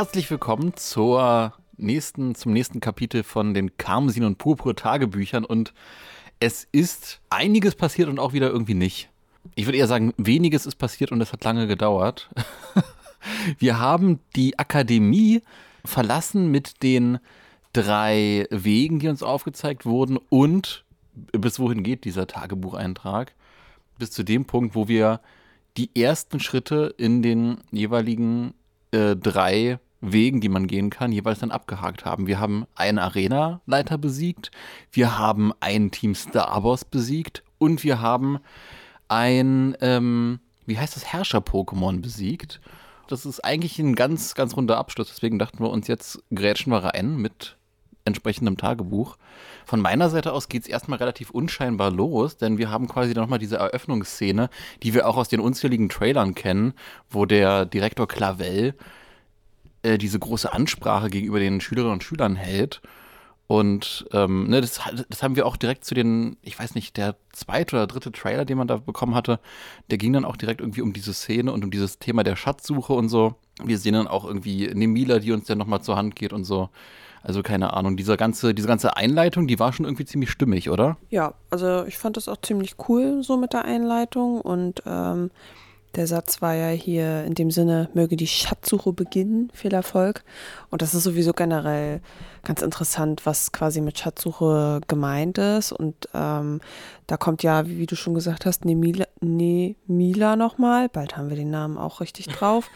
Herzlich willkommen zur nächsten, zum nächsten Kapitel von den Karmesin und Purpur Tagebüchern und es ist einiges passiert und auch wieder irgendwie nicht. Ich würde eher sagen, weniges ist passiert und es hat lange gedauert. Wir haben die Akademie verlassen mit den drei Wegen, die uns aufgezeigt wurden und bis wohin geht dieser Tagebucheintrag? Bis zu dem Punkt, wo wir die ersten Schritte in den jeweiligen äh, drei Wegen, die man gehen kann, jeweils dann abgehakt haben. Wir haben einen Arena-Leiter besiegt, wir haben ein Team Starboss besiegt und wir haben ein, ähm, wie heißt das, Herrscher-Pokémon besiegt. Das ist eigentlich ein ganz, ganz runder Abschluss. Deswegen dachten wir uns, jetzt grätschen wir rein mit entsprechendem Tagebuch. Von meiner Seite aus geht es erstmal relativ unscheinbar los, denn wir haben quasi nochmal diese Eröffnungsszene, die wir auch aus den unzähligen Trailern kennen, wo der Direktor Clavel äh, diese große Ansprache gegenüber den Schülerinnen und Schülern hält. Und ähm, ne, das, das haben wir auch direkt zu den, ich weiß nicht, der zweite oder dritte Trailer, den man da bekommen hatte, der ging dann auch direkt irgendwie um diese Szene und um dieses Thema der Schatzsuche und so. Wir sehen dann auch irgendwie Nemila, die uns dann nochmal zur Hand geht und so. Also keine Ahnung, dieser ganze, diese ganze Einleitung, die war schon irgendwie ziemlich stimmig, oder? Ja, also ich fand das auch ziemlich cool so mit der Einleitung und ähm, der Satz war ja hier in dem Sinne, möge die Schatzsuche beginnen, viel Erfolg. Und das ist sowieso generell ganz interessant, was quasi mit Schatzsuche gemeint ist. Und ähm, da kommt ja, wie du schon gesagt hast, Nemila, Nemila nochmal, bald haben wir den Namen auch richtig drauf,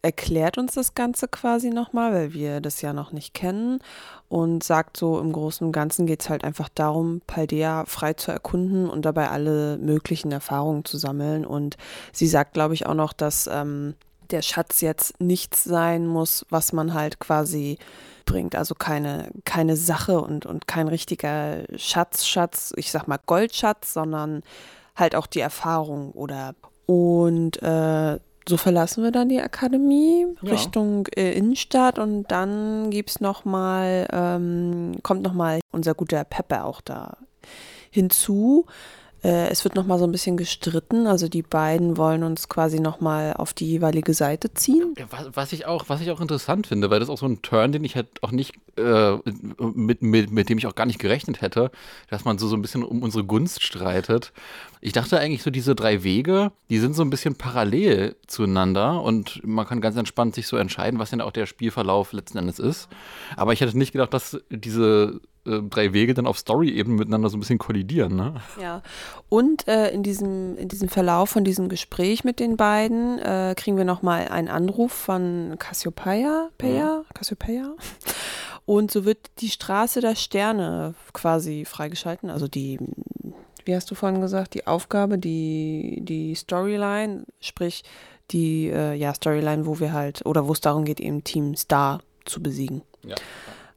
erklärt uns das Ganze quasi nochmal, weil wir das ja noch nicht kennen und sagt so, im Großen und Ganzen geht es halt einfach darum, Paldea frei zu erkunden und dabei alle möglichen Erfahrungen zu sammeln. Und sie sagt, glaube ich, auch noch, dass ähm, der Schatz jetzt nichts sein muss, was man halt quasi bringt. Also keine, keine Sache und, und kein richtiger Schatz, Schatz, ich sag mal Goldschatz, sondern halt auch die Erfahrung oder und äh, so verlassen wir dann die Akademie ja. Richtung äh, Innenstadt und dann gibt's noch mal, ähm, kommt noch mal unser guter Peppe auch da hinzu. Äh, es wird noch mal so ein bisschen gestritten, also die beiden wollen uns quasi noch mal auf die jeweilige Seite ziehen. Was, was ich auch, was ich auch interessant finde, weil das ist auch so ein Turn, den ich halt auch nicht äh, mit, mit, mit dem ich auch gar nicht gerechnet hätte, dass man so so ein bisschen um unsere Gunst streitet. Ich dachte eigentlich so diese drei Wege, die sind so ein bisschen parallel zueinander und man kann ganz entspannt sich so entscheiden, was denn auch der Spielverlauf letzten Endes ist. Aber ich hätte nicht gedacht, dass diese äh, drei Wege dann auf Story-Ebene miteinander so ein bisschen kollidieren. Ne? Ja, und äh, in, diesem, in diesem Verlauf von diesem Gespräch mit den beiden äh, kriegen wir nochmal einen Anruf von Cassiopeia, Peia, ja. Cassiopeia. Und so wird die Straße der Sterne quasi freigeschalten, also die wie hast du vorhin gesagt, die Aufgabe, die, die Storyline, sprich die äh, ja, Storyline, wo wir halt, oder wo es darum geht, eben Team Star zu besiegen. Ja.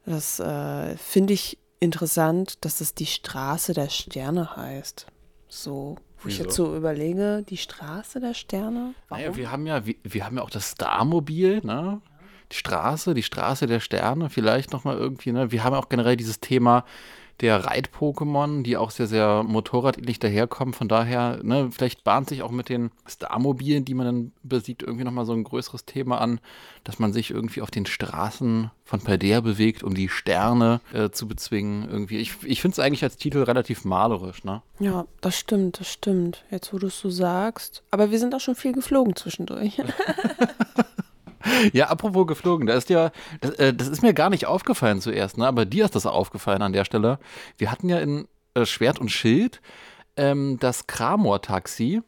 Das äh, finde ich interessant, dass es die Straße der Sterne heißt. So, wo Wieso? ich jetzt so überlege, die Straße der Sterne. Warum? Naja, wir haben ja, wir, wir haben ja auch das Starmobil, ne? Die Straße, die Straße der Sterne, vielleicht nochmal irgendwie, ne? Wir haben auch generell dieses Thema, der Reit-Pokémon, die auch sehr, sehr motorradähnlich daherkommen. Von daher, ne, vielleicht bahnt sich auch mit den Star-Mobilen, die man dann besiegt, irgendwie nochmal so ein größeres Thema an, dass man sich irgendwie auf den Straßen von Paldea bewegt, um die Sterne äh, zu bezwingen. Irgendwie. Ich, ich finde es eigentlich als Titel relativ malerisch, ne? Ja, das stimmt, das stimmt. Jetzt, wo du es so sagst. Aber wir sind auch schon viel geflogen zwischendurch. Ja, apropos geflogen, da ist ja, das, äh, das, ist mir gar nicht aufgefallen zuerst, ne? aber dir ist das aufgefallen an der Stelle. Wir hatten ja in äh, Schwert und Schild ähm, das Kramor-Taxi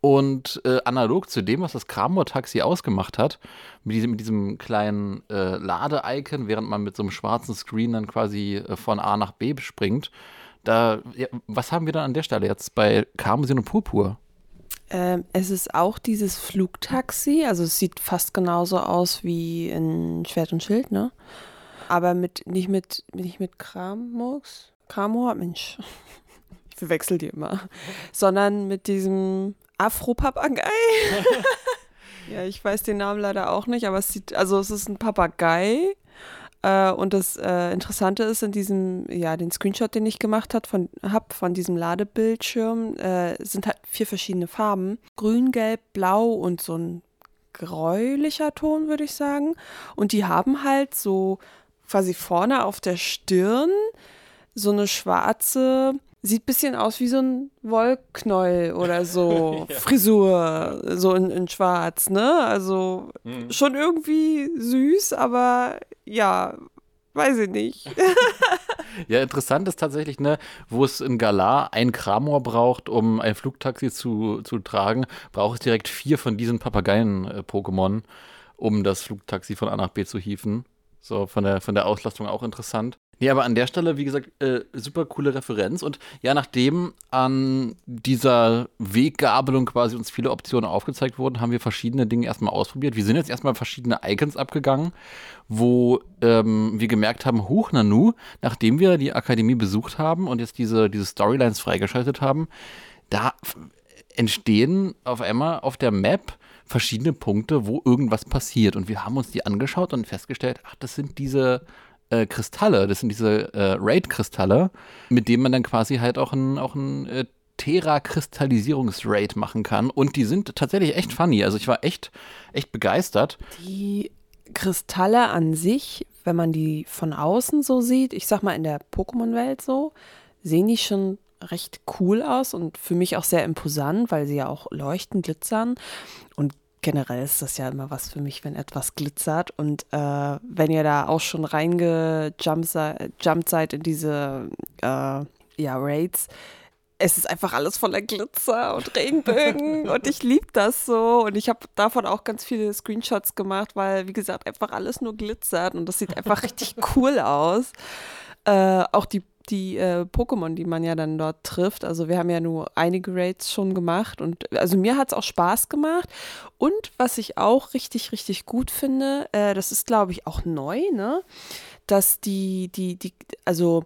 und äh, analog zu dem, was das Kramor-Taxi ausgemacht hat, mit diesem, mit diesem kleinen äh, Lade-Icon, während man mit so einem schwarzen Screen dann quasi äh, von A nach B springt, da, ja, was haben wir dann an der Stelle jetzt bei Karmesin und Purpur? Ähm, es ist auch dieses Flugtaxi, also es sieht fast genauso aus wie in Schwert und Schild, ne? Aber mit nicht mit nicht mit Kramux, Kramor, Mensch, ich verwechsel die immer, sondern mit diesem Afro-Papagei. ja, ich weiß den Namen leider auch nicht, aber es sieht, also es ist ein Papagei äh, und das äh, Interessante ist in diesem, ja, den Screenshot, den ich gemacht habe von, hab von diesem Ladebildschirm, äh, sind halt vier verschiedene Farben. Grün, Gelb, Blau und so ein gräulicher Ton, würde ich sagen. Und die haben halt so quasi vorne auf der Stirn so eine schwarze, sieht ein bisschen aus wie so ein Wollknäuel oder so, ja. Frisur, so in, in schwarz, ne? Also mhm. schon irgendwie süß, aber ja, weiß ich nicht. ja, interessant ist tatsächlich, ne, wo es in Galar ein Kramor braucht, um ein Flugtaxi zu, zu tragen, braucht es direkt vier von diesen Papageien-Pokémon, um das Flugtaxi von A nach B zu hieven. So, von der, von der Auslastung auch interessant. Nee, aber an der Stelle, wie gesagt, äh, super coole Referenz. Und ja, nachdem an dieser Weggabelung quasi uns viele Optionen aufgezeigt wurden, haben wir verschiedene Dinge erstmal ausprobiert. Wir sind jetzt erstmal verschiedene Icons abgegangen, wo ähm, wir gemerkt haben, hoch Nanu, nachdem wir die Akademie besucht haben und jetzt diese, diese Storylines freigeschaltet haben, da entstehen auf einmal auf der Map verschiedene Punkte, wo irgendwas passiert. Und wir haben uns die angeschaut und festgestellt, ach, das sind diese äh, Kristalle, das sind diese äh, Raid-Kristalle, mit denen man dann quasi halt auch ein, auch ein äh, Terra-Kristallisierungsraid machen kann. Und die sind tatsächlich echt funny. Also ich war echt, echt begeistert. Die Kristalle an sich, wenn man die von außen so sieht, ich sag mal in der Pokémon-Welt so, sehen die schon recht cool aus und für mich auch sehr imposant, weil sie ja auch leuchten, glitzern. Und generell ist das ja immer was für mich, wenn etwas glitzert. Und äh, wenn ihr da auch schon reingejumpt seid in diese äh, ja, Raids, es ist einfach alles voller Glitzer und Regenbögen und ich liebe das so. Und ich habe davon auch ganz viele Screenshots gemacht, weil, wie gesagt, einfach alles nur glitzert und das sieht einfach richtig cool aus. Äh, auch die die äh, Pokémon, die man ja dann dort trifft. Also wir haben ja nur einige Raids schon gemacht und also mir hat es auch Spaß gemacht. Und was ich auch richtig, richtig gut finde, äh, das ist glaube ich auch neu, ne? Dass die, die, die, also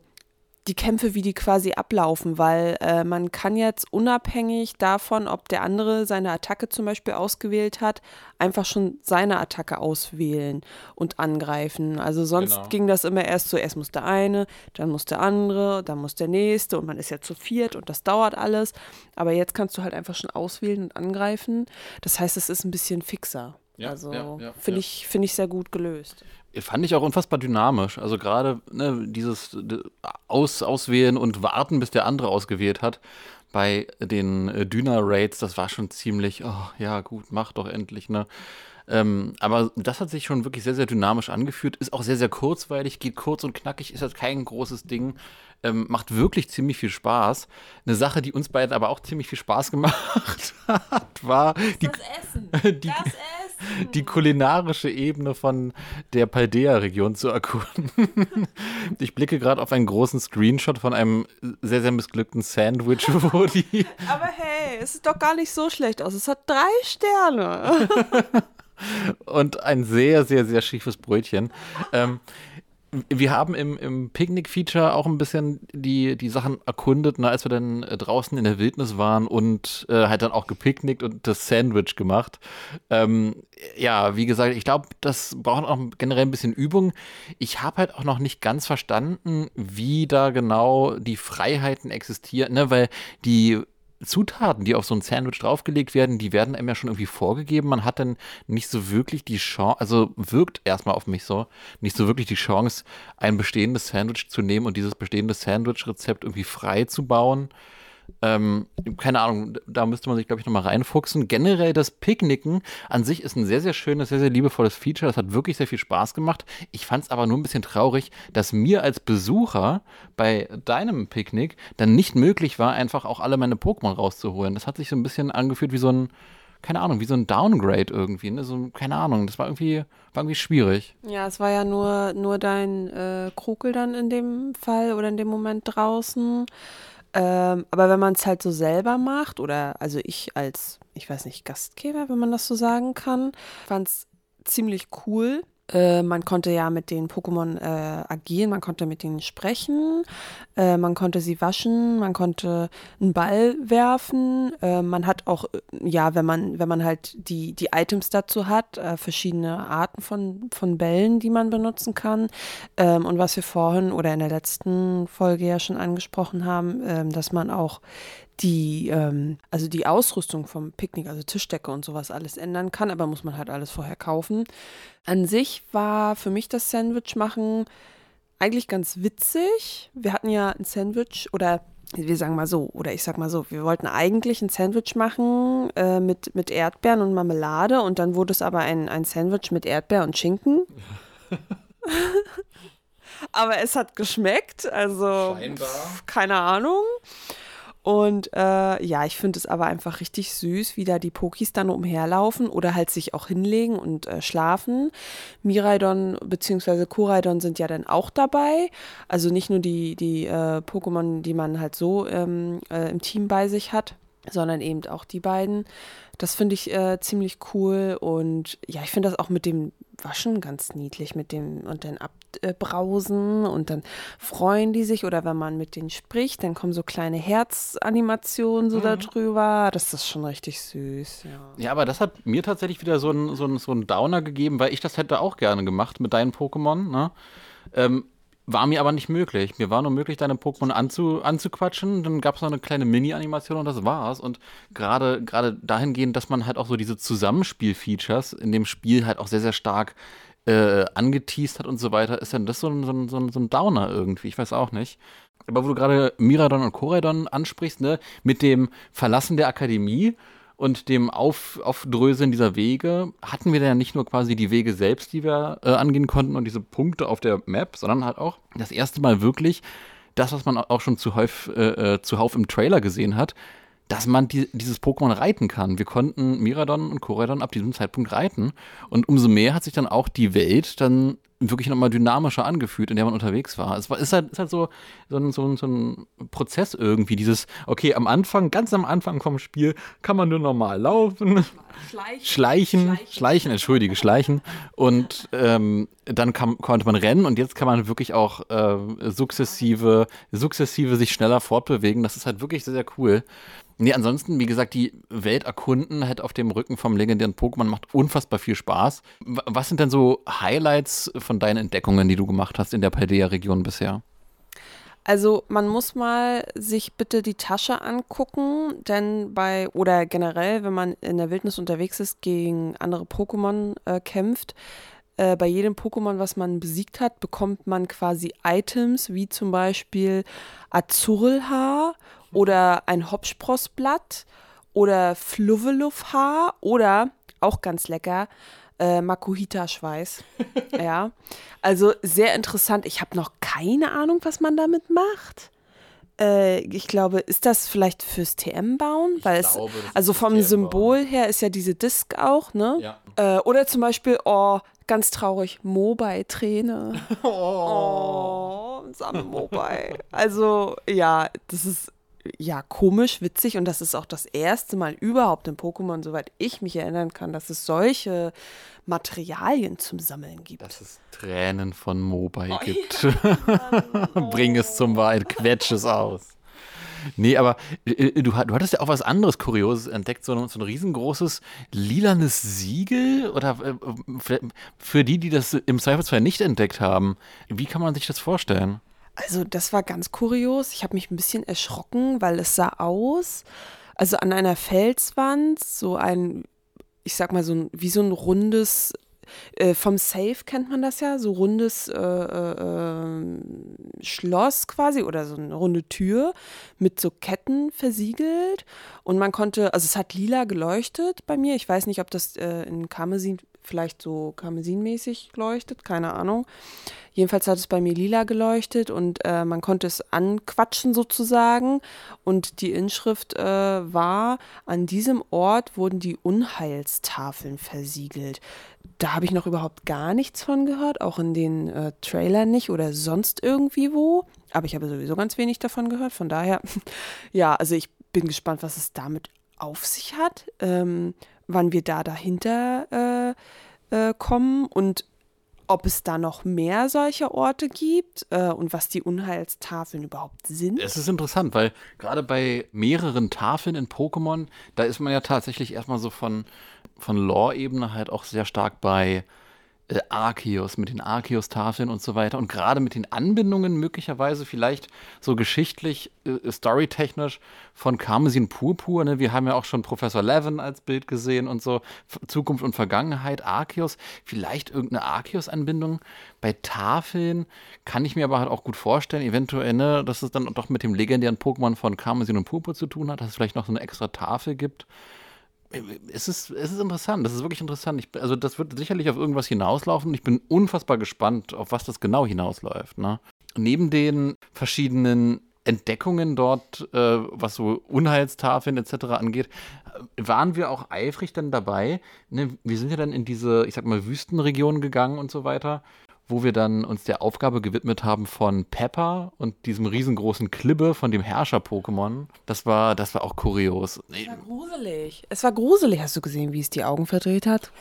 die Kämpfe, wie die quasi ablaufen, weil äh, man kann jetzt unabhängig davon, ob der andere seine Attacke zum Beispiel ausgewählt hat, einfach schon seine Attacke auswählen und angreifen. Also sonst genau. ging das immer erst so, erst muss der eine, dann muss der andere, dann muss der nächste und man ist ja zu viert und das dauert alles. Aber jetzt kannst du halt einfach schon auswählen und angreifen. Das heißt, es ist ein bisschen fixer. Ja, also ja, ja, finde ich, find ich sehr gut gelöst. Fand ich auch unfassbar dynamisch. Also gerade ne, dieses Aus, Auswählen und Warten, bis der andere ausgewählt hat bei den äh, Dyna-Raids, das war schon ziemlich, oh ja gut, mach doch endlich, ne? Ähm, aber das hat sich schon wirklich sehr, sehr dynamisch angeführt, ist auch sehr, sehr kurzweilig, geht kurz und knackig, ist halt kein großes Ding. Ähm, macht wirklich ziemlich viel Spaß. Eine Sache, die uns beiden aber auch ziemlich viel Spaß gemacht hat, war die, das Essen. Die, das Essen. die kulinarische Ebene von der Paldea-Region zu erkunden. ich blicke gerade auf einen großen Screenshot von einem sehr, sehr missglückten Sandwich, wo die. Aber hey, es sieht doch gar nicht so schlecht aus. Es hat drei Sterne. und ein sehr, sehr, sehr schiefes Brötchen. Ähm, wir haben im, im Picknick-Feature auch ein bisschen die, die Sachen erkundet, ne, als wir dann äh, draußen in der Wildnis waren und äh, halt dann auch gepicknickt und das Sandwich gemacht. Ähm, ja, wie gesagt, ich glaube, das braucht auch generell ein bisschen Übung. Ich habe halt auch noch nicht ganz verstanden, wie da genau die Freiheiten existieren, ne, weil die Zutaten, die auf so ein Sandwich draufgelegt werden, die werden einem ja schon irgendwie vorgegeben. Man hat dann nicht so wirklich die Chance, also wirkt erstmal auf mich so, nicht so wirklich die Chance, ein bestehendes Sandwich zu nehmen und dieses bestehende Sandwich-Rezept irgendwie frei zu bauen. Ähm, keine Ahnung, da müsste man sich, glaube ich, nochmal reinfuchsen. Generell das Picknicken an sich ist ein sehr, sehr schönes, sehr, sehr liebevolles Feature. Das hat wirklich sehr viel Spaß gemacht. Ich fand es aber nur ein bisschen traurig, dass mir als Besucher bei deinem Picknick dann nicht möglich war, einfach auch alle meine Pokémon rauszuholen. Das hat sich so ein bisschen angefühlt wie so ein, keine Ahnung, wie so ein Downgrade irgendwie. Ne? So, keine Ahnung, das war irgendwie, war irgendwie schwierig. Ja, es war ja nur, nur dein äh, Krukel dann in dem Fall oder in dem Moment draußen. Ähm, aber wenn man es halt so selber macht, oder also ich als, ich weiß nicht, Gastgeber, wenn man das so sagen kann, fand es ziemlich cool. Äh, man konnte ja mit den Pokémon äh, agieren, man konnte mit ihnen sprechen, äh, man konnte sie waschen, man konnte einen Ball werfen. Äh, man hat auch, äh, ja, wenn man, wenn man halt die, die Items dazu hat, verschiedene Arten von, von Bällen, die man benutzen kann. Ähm, und was wir vorhin oder in der letzten Folge ja schon angesprochen haben, ähm, dass man auch die, ähm, also die Ausrüstung vom Picknick, also Tischdecke und sowas alles ändern kann, aber muss man halt alles vorher kaufen. An sich war für mich das Sandwich machen eigentlich ganz witzig. Wir hatten ja ein Sandwich oder wir sagen mal so, oder ich sag mal so, wir wollten eigentlich ein Sandwich machen äh, mit, mit Erdbeeren und Marmelade und dann wurde es aber ein, ein Sandwich mit Erdbeer und Schinken. aber es hat geschmeckt, also Scheinbar. keine Ahnung. Und äh, ja, ich finde es aber einfach richtig süß, wie da die Pokis dann umherlaufen oder halt sich auch hinlegen und äh, schlafen. Miraidon bzw. Koraidon sind ja dann auch dabei. Also nicht nur die, die äh, Pokémon, die man halt so ähm, äh, im Team bei sich hat, sondern eben auch die beiden. Das finde ich äh, ziemlich cool und ja, ich finde das auch mit dem Waschen ganz niedlich mit dem und dann abbrausen und dann freuen die sich oder wenn man mit denen spricht, dann kommen so kleine Herzanimationen so mhm. darüber. Das ist schon richtig süß. Ja. ja, aber das hat mir tatsächlich wieder so einen so so ein Downer gegeben, weil ich das hätte auch gerne gemacht mit deinen Pokémon. Ne? Ähm, war mir aber nicht möglich. Mir war nur möglich, deine Pokémon anzu, anzuquatschen. Dann gab es noch eine kleine Mini-Animation und das war's. Und gerade gerade dahingehend, dass man halt auch so diese Zusammenspiel-Features in dem Spiel halt auch sehr, sehr stark äh, angeteased hat und so weiter, ist dann das so ein, so, ein, so ein Downer irgendwie. Ich weiß auch nicht. Aber wo du gerade Miradon und Koraidon ansprichst, ne, mit dem Verlassen der Akademie und dem Auf, Aufdröseln dieser Wege hatten wir dann ja nicht nur quasi die Wege selbst, die wir äh, angehen konnten und diese Punkte auf der Map, sondern halt auch das erste Mal wirklich das, was man auch schon zuhauf, äh, äh, zuhauf im Trailer gesehen hat, dass man die, dieses Pokémon reiten kann. Wir konnten Miradon und Koraidon ab diesem Zeitpunkt reiten. Und umso mehr hat sich dann auch die Welt dann wirklich nochmal dynamischer angefühlt, in der man unterwegs war. Es war, ist, halt, ist halt so, so, ein, so, ein, so ein Prozess irgendwie, dieses, okay, am Anfang, ganz am Anfang vom Spiel kann man nur normal laufen, schleichen, schleichen, schleichen, schleichen entschuldige, schleichen und ähm, dann kam, konnte man rennen und jetzt kann man wirklich auch äh, sukzessive, sukzessive sich schneller fortbewegen. Das ist halt wirklich sehr, sehr cool. Nee, ansonsten, wie gesagt, die Welt erkunden halt auf dem Rücken vom legendären Pokémon macht unfassbar viel Spaß. Was sind denn so Highlights von deinen Entdeckungen, die du gemacht hast in der Paldea-Region bisher? Also man muss mal sich bitte die Tasche angucken, denn bei oder generell, wenn man in der Wildnis unterwegs ist, gegen andere Pokémon äh, kämpft, äh, bei jedem Pokémon, was man besiegt hat, bekommt man quasi Items wie zum Beispiel Azurlhaar oder ein Hopsprossblatt oder Fluvelufhaar oder auch ganz lecker äh, Makuhita-Schweiß. ja, also sehr interessant. Ich habe noch keine Ahnung, was man damit macht. Äh, ich glaube, ist das vielleicht fürs TM bauen? Weil es, glaube, also vom Symbol her ist ja diese Disk auch, ne? Ja. Äh, oder zum Beispiel, oh, ganz traurig, Mobile-Träne. Oh, oh Mobile. Also, ja, das ist ja, komisch, witzig und das ist auch das erste Mal überhaupt in Pokémon, soweit ich mich erinnern kann, dass es solche Materialien zum Sammeln gibt. Dass es Tränen von Mobile oh, gibt. Ja. Bring es zum Wald, quetsch es aus. Nee, aber äh, äh, du, du hattest ja auch was anderes Kurioses entdeckt, so ein, so ein riesengroßes lilanes Siegel oder äh, für, für die, die das im Zweifelsfall nicht entdeckt haben. Wie kann man sich das vorstellen? Also das war ganz kurios. Ich habe mich ein bisschen erschrocken, weil es sah aus, also an einer Felswand, so ein, ich sag mal so ein, wie so ein rundes, äh, vom Safe kennt man das ja, so rundes äh, äh, ähm, Schloss quasi oder so eine runde Tür mit so Ketten versiegelt. Und man konnte, also es hat lila geleuchtet bei mir. Ich weiß nicht, ob das äh, in Karmesin vielleicht so karmesinmäßig leuchtet, keine Ahnung. Jedenfalls hat es bei mir lila geleuchtet und äh, man konnte es anquatschen sozusagen. Und die Inschrift äh, war, an diesem Ort wurden die Unheilstafeln versiegelt. Da habe ich noch überhaupt gar nichts von gehört, auch in den äh, Trailern nicht oder sonst irgendwie wo. Aber ich habe sowieso ganz wenig davon gehört. Von daher, ja, also ich bin gespannt, was es damit auf sich hat, ähm, wann wir da dahinter äh, äh, kommen und ob es da noch mehr solcher Orte gibt äh, und was die Unheilstafeln überhaupt sind. Es ist interessant, weil gerade bei mehreren Tafeln in Pokémon, da ist man ja tatsächlich erstmal so von, von Lore-Ebene halt auch sehr stark bei äh, Arceus, mit den Arceus-Tafeln und so weiter und gerade mit den Anbindungen möglicherweise vielleicht so geschichtlich, äh, storytechnisch von Karmesin Purpur. Ne? Wir haben ja auch schon Professor Levin als Bild gesehen und so, Zukunft und Vergangenheit, Arceus, vielleicht irgendeine Arceus-Anbindung. Bei Tafeln kann ich mir aber halt auch gut vorstellen, eventuell, ne, dass es dann doch mit dem legendären Pokémon von Karmesin und Purpur zu tun hat, dass es vielleicht noch so eine extra Tafel gibt es ist, es ist interessant, das ist wirklich interessant. Ich, also das wird sicherlich auf irgendwas hinauslaufen. Ich bin unfassbar gespannt, auf was das genau hinausläuft. Ne? Neben den verschiedenen Entdeckungen dort, äh, was so Unheilstafeln etc. angeht, waren wir auch eifrig dann dabei. Ne? Wir sind ja dann in diese, ich sag mal, Wüstenregionen gegangen und so weiter wo wir dann uns der Aufgabe gewidmet haben von Pepper und diesem riesengroßen Klibbe von dem Herrscher-Pokémon. Das war, das war auch kurios. Es war gruselig. Es war gruselig. Hast du gesehen, wie es die Augen verdreht hat?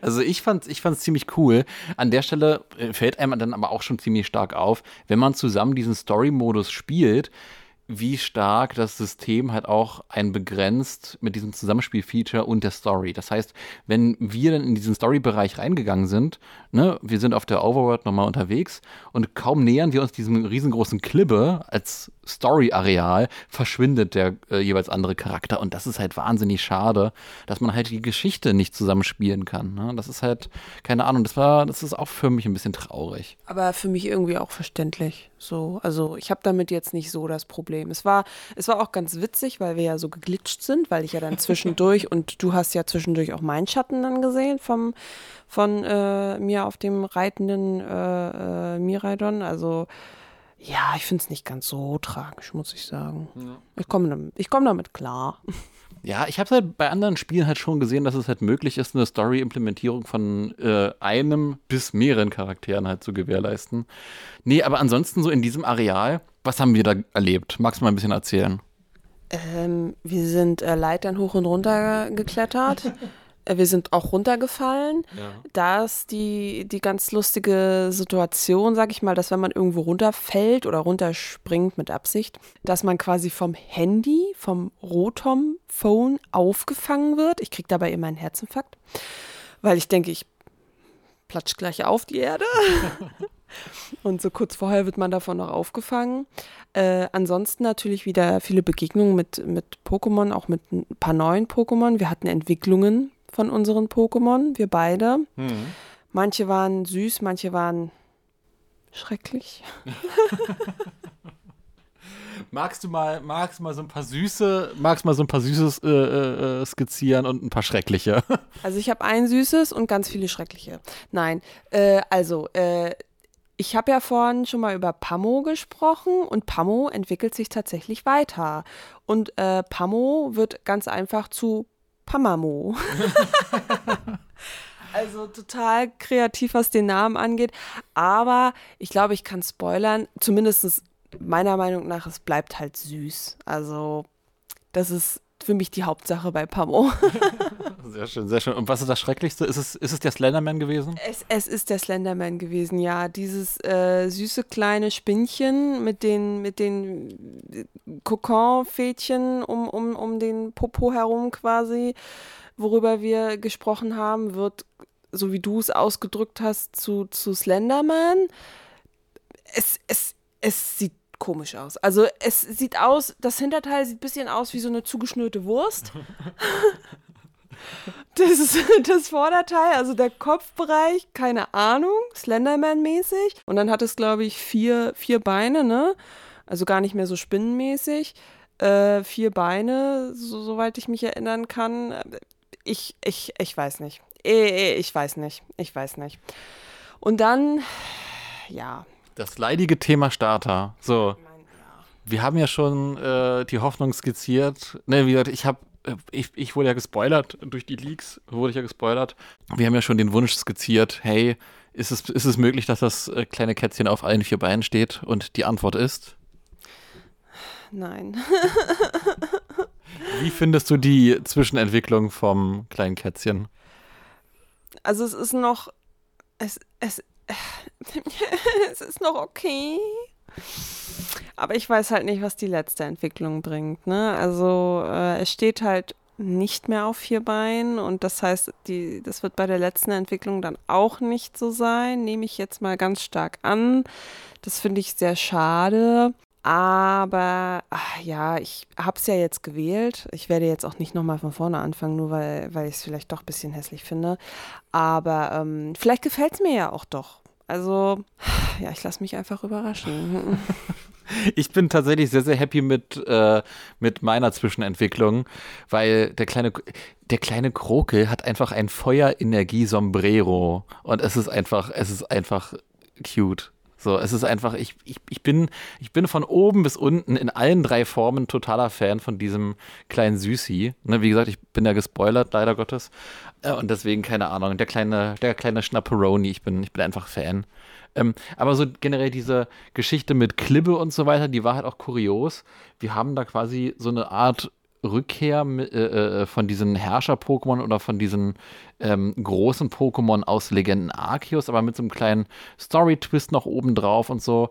also ich fand ich fand's ziemlich cool. An der Stelle äh, fällt einem dann aber auch schon ziemlich stark auf, wenn man zusammen diesen Story-Modus spielt, wie stark das System halt auch einen begrenzt mit diesem Zusammenspiel-Feature und der Story. Das heißt, wenn wir dann in diesen Story-Bereich reingegangen sind, ne, wir sind auf der Overworld nochmal unterwegs und kaum nähern wir uns diesem riesengroßen Klibbe als Story-Areal, verschwindet der äh, jeweils andere Charakter. Und das ist halt wahnsinnig schade, dass man halt die Geschichte nicht zusammenspielen kann. Ne? Das ist halt, keine Ahnung, das war, das ist auch für mich ein bisschen traurig. Aber für mich irgendwie auch verständlich. So, also ich habe damit jetzt nicht so das Problem. Es war, es war auch ganz witzig, weil wir ja so geglitscht sind, weil ich ja dann zwischendurch und du hast ja zwischendurch auch meinen Schatten dann gesehen vom, von äh, mir auf dem reitenden äh, äh, Miraidon. Also ja, ich finde es nicht ganz so tragisch, muss ich sagen. Ja. Ich komme damit, komm damit klar. Ja, ich habe halt bei anderen Spielen halt schon gesehen, dass es halt möglich ist, eine Story-Implementierung von äh, einem bis mehreren Charakteren halt zu gewährleisten. Nee, aber ansonsten so in diesem Areal, was haben wir da erlebt? Magst du mal ein bisschen erzählen? Ähm, wir sind äh, Leitern hoch und runter geklettert. Äh, wir sind auch runtergefallen. Ja. Da ist die, die ganz lustige Situation, sag ich mal, dass wenn man irgendwo runterfällt oder runterspringt mit Absicht, dass man quasi vom Handy, vom Rotom-Phone aufgefangen wird. Ich kriege dabei immer einen Herzinfarkt, weil ich denke, ich platsch gleich auf die Erde. Und so kurz vorher wird man davon noch aufgefangen. Äh, ansonsten natürlich wieder viele Begegnungen mit, mit Pokémon, auch mit ein paar neuen Pokémon. Wir hatten Entwicklungen von unseren Pokémon, wir beide. Mhm. Manche waren süß, manche waren schrecklich. magst du mal, magst mal so ein paar süße, magst mal so ein paar süßes äh, äh, äh skizzieren und ein paar schreckliche? Also ich habe ein süßes und ganz viele schreckliche. Nein, äh, also äh, ich habe ja vorhin schon mal über Pamo gesprochen und Pamo entwickelt sich tatsächlich weiter. Und äh, Pamo wird ganz einfach zu Pamamo. also total kreativ, was den Namen angeht. Aber ich glaube, ich kann spoilern. Zumindest meiner Meinung nach, es bleibt halt süß. Also das ist für mich die Hauptsache bei Pamo. sehr schön, sehr schön. Und was ist das Schrecklichste? Ist es, ist es der Slenderman gewesen? Es, es ist der Slenderman gewesen, ja. Dieses äh, süße kleine Spinnchen mit den, mit den Kokon-Fädchen um, um, um den Popo herum quasi, worüber wir gesprochen haben, wird, so wie du es ausgedrückt hast, zu, zu Slenderman. Es, es, es sieht komisch aus. Also es sieht aus, das Hinterteil sieht ein bisschen aus wie so eine zugeschnürte Wurst. das, das Vorderteil, also der Kopfbereich, keine Ahnung, Slenderman-mäßig. Und dann hat es, glaube ich, vier, vier Beine, ne? Also gar nicht mehr so spinnenmäßig. Äh, vier Beine, so, soweit ich mich erinnern kann. Ich, ich, ich weiß nicht. Ich weiß nicht. Ich weiß nicht. Und dann, ja, das leidige Thema Starter. So. Wir haben ja schon äh, die Hoffnung skizziert. Ne, wie gesagt, ich habe äh, ich, ich wurde ja gespoilert, durch die Leaks wurde ich ja gespoilert. Wir haben ja schon den Wunsch skizziert, hey, ist es, ist es möglich, dass das äh, kleine Kätzchen auf allen vier Beinen steht? Und die Antwort ist? Nein. Wie findest du die Zwischenentwicklung vom kleinen Kätzchen? Also es ist noch, es, es, es ist noch okay. Aber ich weiß halt nicht, was die letzte Entwicklung bringt. Ne? Also äh, es steht halt nicht mehr auf vier Beinen und das heißt, die, das wird bei der letzten Entwicklung dann auch nicht so sein, nehme ich jetzt mal ganz stark an. Das finde ich sehr schade. Aber ach, ja, ich habe es ja jetzt gewählt. Ich werde jetzt auch nicht nochmal von vorne anfangen, nur weil, weil ich es vielleicht doch ein bisschen hässlich finde. Aber ähm, vielleicht gefällt es mir ja auch doch. Also, ja, ich lasse mich einfach überraschen. Ich bin tatsächlich sehr, sehr happy mit, äh, mit meiner Zwischenentwicklung, weil der kleine, der kleine Krokel hat einfach ein Feuerenergie-Sombrero und es ist einfach, es ist einfach cute. So, es ist einfach, ich, ich, ich, bin, ich bin von oben bis unten in allen drei Formen totaler Fan von diesem kleinen Süßi. Ne, wie gesagt, ich bin ja gespoilert, leider Gottes. Äh, und deswegen, keine Ahnung, der kleine, der kleine Schnapperoni, ich bin, ich bin einfach Fan. Ähm, aber so generell diese Geschichte mit Klibbe und so weiter, die war halt auch kurios. Wir haben da quasi so eine Art Rückkehr äh, äh, von diesen Herrscher-Pokémon oder von diesen ähm, großen Pokémon aus Legenden Arceus, aber mit so einem kleinen Story-Twist noch oben drauf und so.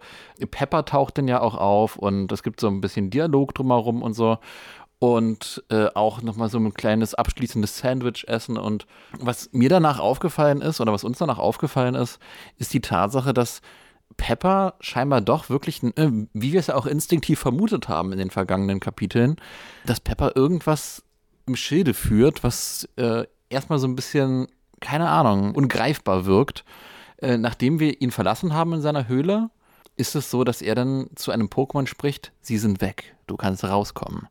Pepper taucht dann ja auch auf und es gibt so ein bisschen Dialog drumherum und so. Und äh, auch nochmal so ein kleines abschließendes Sandwich essen. Und was mir danach aufgefallen ist, oder was uns danach aufgefallen ist, ist die Tatsache, dass Pepper scheinbar doch wirklich, äh, wie wir es ja auch instinktiv vermutet haben in den vergangenen Kapiteln, dass Pepper irgendwas im Schilde führt, was äh, erstmal so ein bisschen, keine Ahnung, ungreifbar wirkt. Äh, nachdem wir ihn verlassen haben in seiner Höhle, ist es so, dass er dann zu einem Pokémon spricht, sie sind weg, du kannst rauskommen.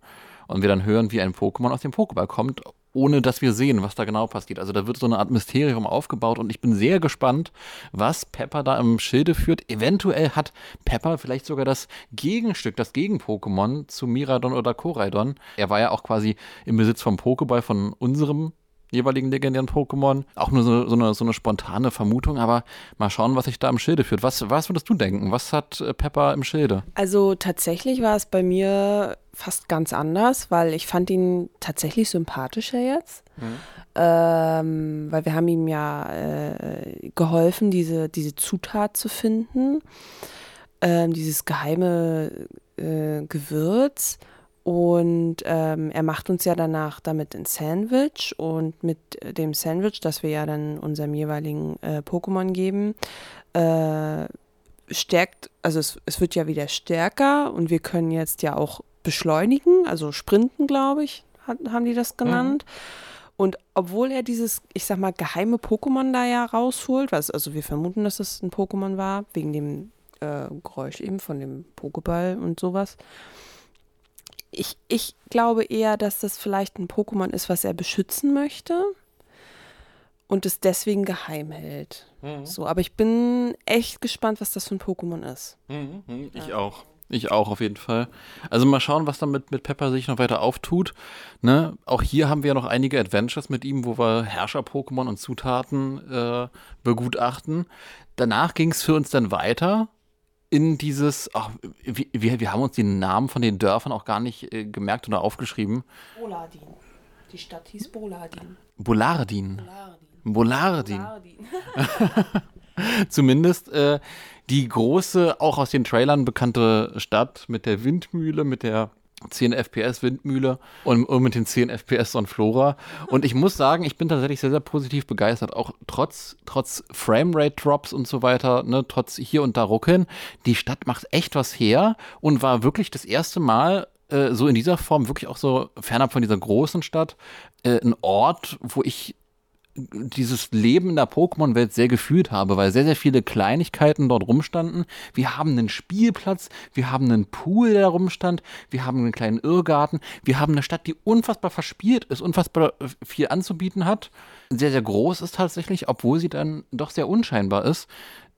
Und wir dann hören, wie ein Pokémon aus dem Pokéball kommt ohne dass wir sehen, was da genau passiert. Also da wird so eine Art Mysterium aufgebaut und ich bin sehr gespannt, was Pepper da im Schilde führt. Eventuell hat Pepper vielleicht sogar das Gegenstück, das Gegen-Pokémon zu Miradon oder Koraidon. Er war ja auch quasi im Besitz vom Pokéball von unserem jeweiligen legendären Pokémon. Auch nur so, so, eine, so, eine, spontane Vermutung, aber mal schauen, was sich da im Schilde führt. Was, was würdest du denken? Was hat äh, Pepper im Schilde? Also tatsächlich war es bei mir fast ganz anders, weil ich fand ihn tatsächlich sympathischer jetzt. Mhm. Ähm, weil wir haben ihm ja äh, geholfen, diese, diese Zutat zu finden. Ähm, dieses geheime äh, Gewürz. Und ähm, er macht uns ja danach damit ein Sandwich und mit dem Sandwich, das wir ja dann unserem jeweiligen äh, Pokémon geben, äh, stärkt, also es, es wird ja wieder stärker und wir können jetzt ja auch beschleunigen, also sprinten, glaube ich, hat, haben die das genannt. Mhm. Und obwohl er dieses, ich sag mal, geheime Pokémon da ja rausholt, was, also wir vermuten, dass es ein Pokémon war, wegen dem äh, Geräusch eben von dem Pokéball und sowas, ich, ich glaube eher, dass das vielleicht ein Pokémon ist, was er beschützen möchte und es deswegen geheim hält. Mhm. So, aber ich bin echt gespannt, was das für ein Pokémon ist. Mhm, mhm. ich ja. auch. Ich auch auf jeden Fall. Also mal schauen, was dann mit, mit Pepper sich noch weiter auftut. Ne? Auch hier haben wir ja noch einige Adventures mit ihm, wo wir Herrscher-Pokémon und Zutaten äh, begutachten. Danach ging es für uns dann weiter in dieses, ach, wir, wir haben uns die Namen von den Dörfern auch gar nicht äh, gemerkt oder aufgeschrieben. Boladin. Die Stadt hieß Boladin. Bolardin. Bolardin. Bolardin. Zumindest äh, die große, auch aus den Trailern bekannte Stadt mit der Windmühle, mit der 10 FPS Windmühle und, und mit den 10 FPS Sonflora. Und ich muss sagen, ich bin tatsächlich sehr, sehr positiv begeistert. Auch trotz, trotz Framerate Drops und so weiter, ne, trotz hier und da Ruckeln. Die Stadt macht echt was her und war wirklich das erste Mal äh, so in dieser Form, wirklich auch so fernab von dieser großen Stadt, äh, ein Ort, wo ich dieses Leben in der Pokémon-Welt sehr gefühlt habe, weil sehr, sehr viele Kleinigkeiten dort rumstanden. Wir haben einen Spielplatz, wir haben einen Pool, der rumstand, wir haben einen kleinen Irrgarten, wir haben eine Stadt, die unfassbar verspielt ist, unfassbar viel anzubieten hat, sehr, sehr groß ist tatsächlich, obwohl sie dann doch sehr unscheinbar ist.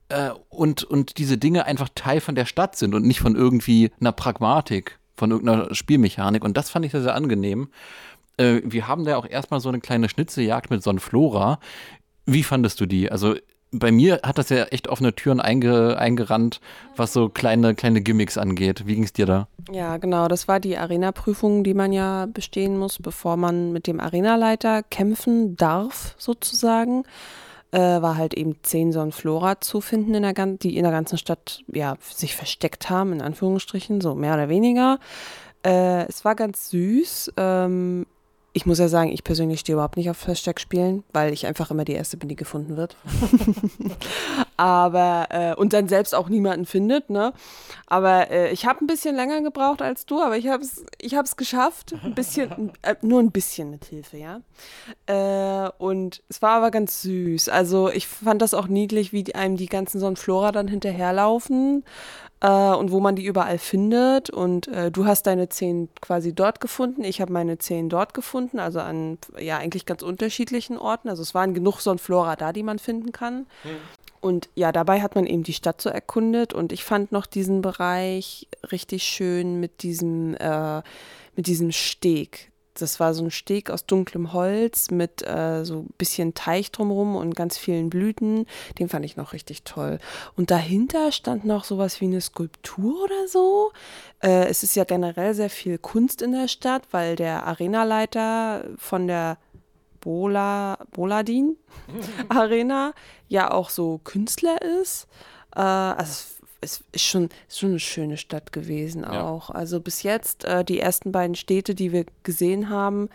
Äh, und, und diese Dinge einfach Teil von der Stadt sind und nicht von irgendwie einer Pragmatik, von irgendeiner Spielmechanik. Und das fand ich sehr, sehr angenehm äh, wir haben da auch erstmal so eine kleine Schnitzeljagd mit Sonnenflora. Wie fandest du die? Also bei mir hat das ja echt offene Türen einge, eingerannt, was so kleine, kleine Gimmicks angeht. Wie ging es dir da? Ja, genau. Das war die Arena-Prüfung, die man ja bestehen muss, bevor man mit dem Arenaleiter kämpfen darf, sozusagen. Äh, war halt eben zehn Sonnenflora zu finden, in der, die in der ganzen Stadt ja, sich versteckt haben, in Anführungsstrichen, so mehr oder weniger. Äh, es war ganz süß. Ähm, ich muss ja sagen, ich persönlich stehe überhaupt nicht auf Versteckspielen, weil ich einfach immer die Erste bin, die gefunden wird. aber, äh, und dann selbst auch niemanden findet, ne? Aber äh, ich habe ein bisschen länger gebraucht als du, aber ich habe es ich hab's geschafft. Ein bisschen, äh, nur ein bisschen mit Hilfe, ja. Äh, und es war aber ganz süß. Also ich fand das auch niedlich, wie die, einem die ganzen Sonnenflora dann hinterherlaufen äh, und wo man die überall findet. Und äh, du hast deine zehn quasi dort gefunden, ich habe meine zehn dort gefunden, also an ja eigentlich ganz unterschiedlichen Orten. Also es waren genug Sonnenflora da, die man finden kann. Mhm. Und ja, dabei hat man eben die Stadt so erkundet und ich fand noch diesen Bereich richtig schön mit diesem, äh, mit diesem Steg das war so ein Steg aus dunklem Holz mit äh, so ein bisschen Teich drumherum und ganz vielen Blüten. Den fand ich noch richtig toll. Und dahinter stand noch sowas wie eine Skulptur oder so. Äh, es ist ja generell sehr viel Kunst in der Stadt, weil der Arenaleiter von der Bola, Boladin Arena ja auch so Künstler ist. Äh, also es ist schon, ist schon eine schöne Stadt gewesen auch. Ja. Also bis jetzt, äh, die ersten beiden Städte, die wir gesehen haben,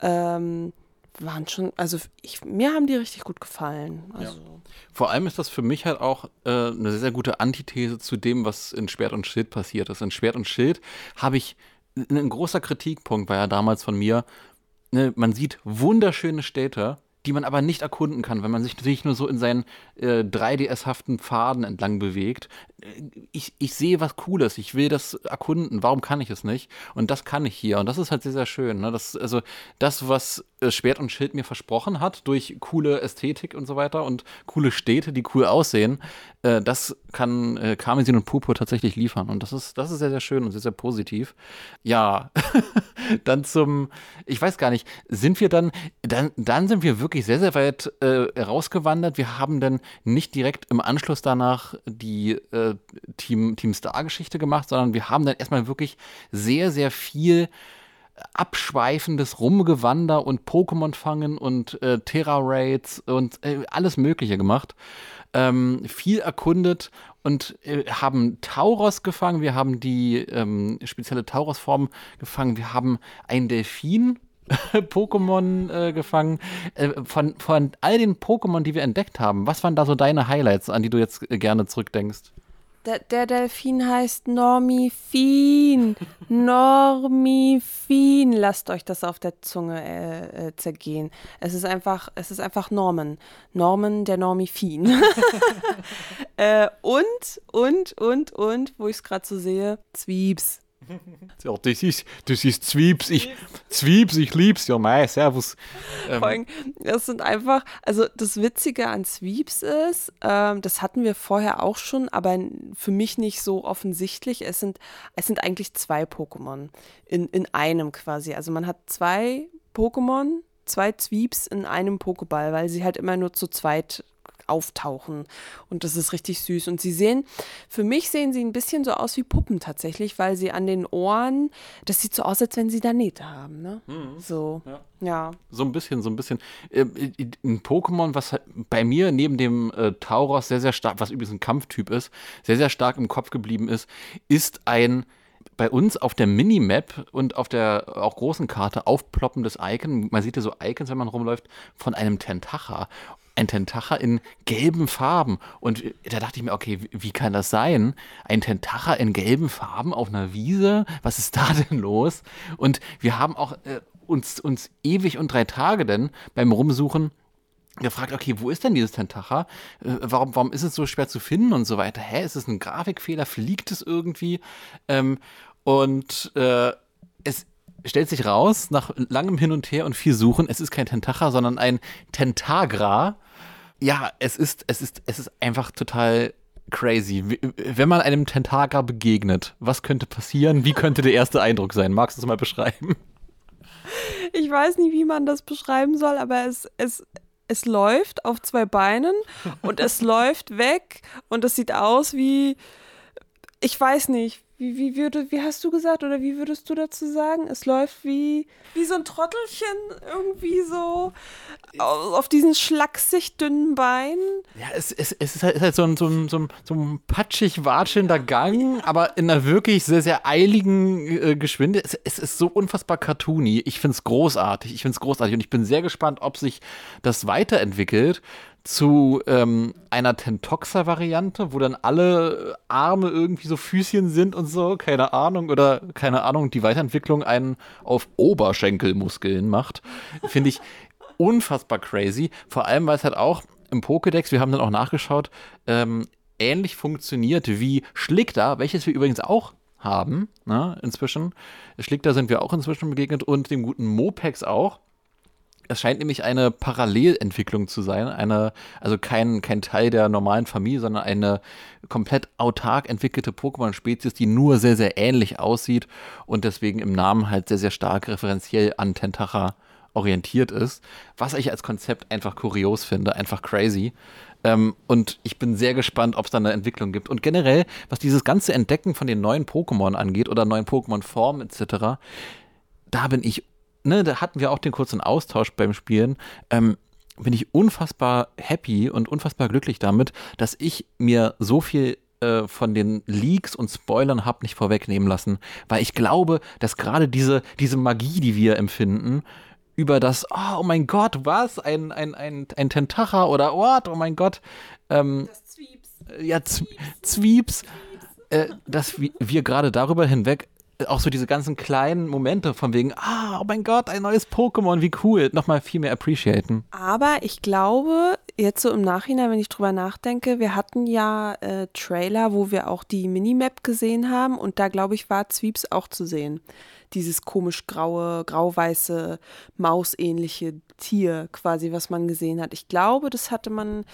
ähm, waren schon, also ich, mir haben die richtig gut gefallen. Also. Ja. Vor allem ist das für mich halt auch äh, eine sehr, sehr gute Antithese zu dem, was in Schwert und Schild passiert ist. In Schwert und Schild habe ich, ein großer Kritikpunkt war ja damals von mir, ne, man sieht wunderschöne Städte, die man aber nicht erkunden kann, wenn man sich natürlich nur so in seinen äh, 3DS-haften Pfaden entlang bewegt. Ich, ich sehe was Cooles, ich will das erkunden, warum kann ich es nicht? Und das kann ich hier und das ist halt sehr, sehr schön. Ne? Das, also das, was äh, Schwert und Schild mir versprochen hat, durch coole Ästhetik und so weiter und coole Städte, die cool aussehen, äh, das kann äh, Karmesin und Purpur tatsächlich liefern. Und das ist, das ist sehr, sehr schön und sehr, sehr positiv. Ja, dann zum, ich weiß gar nicht, sind wir dann, dann, dann sind wir wirklich sehr, sehr weit äh, rausgewandert. Wir haben dann nicht direkt im Anschluss danach die äh, Team, Team Star-Geschichte gemacht, sondern wir haben dann erstmal wirklich sehr, sehr viel abschweifendes Rumgewander und Pokémon fangen und äh, Terra-Raids und äh, alles Mögliche gemacht. Ähm, viel erkundet und äh, haben Tauros gefangen. Wir haben die ähm, spezielle Tauros-Form gefangen. Wir haben einen Delfin Pokémon äh, gefangen. Äh, von, von all den Pokémon, die wir entdeckt haben, was waren da so deine Highlights, an die du jetzt äh, gerne zurückdenkst? Der, der Delfin heißt Normifin. Normifin. Lasst euch das auf der Zunge äh, äh, zergehen. Es ist einfach, es ist einfach Norman. Norman, der Normifin. äh, und, und, und, und, wo ich es gerade so sehe, Zwiebs. Ja, das ist, das ist Zwiebs. Ich, Zwiebs, ich lieb's. Ja, mei, servus. Ähm. Das sind einfach, also das Witzige an Zwiebs ist, ähm, das hatten wir vorher auch schon, aber für mich nicht so offensichtlich. Es sind, es sind eigentlich zwei Pokémon in, in einem quasi. Also man hat zwei Pokémon, zwei Zwiebs in einem Pokéball, weil sie halt immer nur zu zweit auftauchen. Und das ist richtig süß. Und sie sehen, für mich sehen sie ein bisschen so aus wie Puppen tatsächlich, weil sie an den Ohren, das sieht so aus, als wenn sie da Nähte haben. Ne? Mhm. So. Ja. ja. So ein bisschen, so ein bisschen. Äh, ein Pokémon, was halt bei mir neben dem äh, Tauros sehr, sehr stark, was übrigens ein Kampftyp ist, sehr, sehr stark im Kopf geblieben ist, ist ein bei uns auf der Minimap und auf der auch großen Karte aufploppendes Icon. Man sieht ja so Icons, wenn man rumläuft, von einem Tentacha ein Tentacher in gelben Farben. Und da dachte ich mir, okay, wie kann das sein? Ein Tentacher in gelben Farben auf einer Wiese? Was ist da denn los? Und wir haben auch äh, uns, uns ewig und drei Tage denn beim Rumsuchen gefragt, okay, wo ist denn dieses Tentacher? Äh, warum, warum ist es so schwer zu finden und so weiter? Hä, ist es ein Grafikfehler? Fliegt es irgendwie? Ähm, und äh, es stellt sich raus, nach langem Hin und Her und viel Suchen, es ist kein Tentacher, sondern ein Tentagra. Ja, es ist, es ist, es ist einfach total crazy. Wenn man einem Tentagra begegnet, was könnte passieren? Wie könnte der erste Eindruck sein? Magst du es mal beschreiben? Ich weiß nicht, wie man das beschreiben soll, aber es, es, es läuft auf zwei Beinen und es läuft weg und es sieht aus wie, ich weiß nicht, wie, wie, würde, wie hast du gesagt oder wie würdest du dazu sagen? Es läuft wie, wie so ein Trottelchen irgendwie so auf diesen schlaksig dünnen Beinen. Ja, es, es, es ist, halt, ist halt so ein, so ein, so ein, so ein patschig watschelnder Gang, aber in einer wirklich sehr, sehr eiligen äh, Geschwindigkeit. Es, es, ist so unfassbar cartoony. Ich finde es großartig. Ich finde es großartig und ich bin sehr gespannt, ob sich das weiterentwickelt zu ähm, einer Tentoxa-Variante, wo dann alle Arme irgendwie so Füßchen sind und so, keine Ahnung, oder keine Ahnung, die Weiterentwicklung einen auf Oberschenkelmuskeln macht, finde ich unfassbar crazy. Vor allem, weil es halt auch im Pokédex, wir haben dann auch nachgeschaut, ähm, ähnlich funktioniert wie Schlickda, welches wir übrigens auch haben, ne, inzwischen. Schlickda sind wir auch inzwischen begegnet und dem guten Mopex auch. Es scheint nämlich eine Parallelentwicklung zu sein, eine, also kein, kein Teil der normalen Familie, sondern eine komplett autark entwickelte Pokémon-Spezies, die nur sehr, sehr ähnlich aussieht und deswegen im Namen halt sehr, sehr stark referenziell an Tentacha orientiert ist, was ich als Konzept einfach kurios finde, einfach crazy. Ähm, und ich bin sehr gespannt, ob es da eine Entwicklung gibt. Und generell, was dieses ganze Entdecken von den neuen Pokémon angeht oder neuen Pokémon-Formen etc., da bin ich ne, da hatten wir auch den kurzen Austausch beim Spielen, ähm, bin ich unfassbar happy und unfassbar glücklich damit, dass ich mir so viel äh, von den Leaks und Spoilern habe nicht vorwegnehmen lassen, weil ich glaube, dass gerade diese, diese Magie, die wir empfinden, über das, oh, oh mein Gott, was? Ein, ein, ein, ein Tentacha oder what? Oh mein Gott. Ähm, das Zwieps. Ja, Zwieps. Zwieps. Äh, dass wir, wir gerade darüber hinweg auch so diese ganzen kleinen Momente von wegen, ah, oh mein Gott, ein neues Pokémon, wie cool, nochmal viel mehr appreciaten. Aber ich glaube, jetzt so im Nachhinein, wenn ich drüber nachdenke, wir hatten ja äh, Trailer, wo wir auch die Minimap gesehen haben und da glaube ich war Zweeps auch zu sehen dieses komisch graue, grau-weiße, mausähnliche Tier quasi, was man gesehen hat. Ich glaube, das hatte man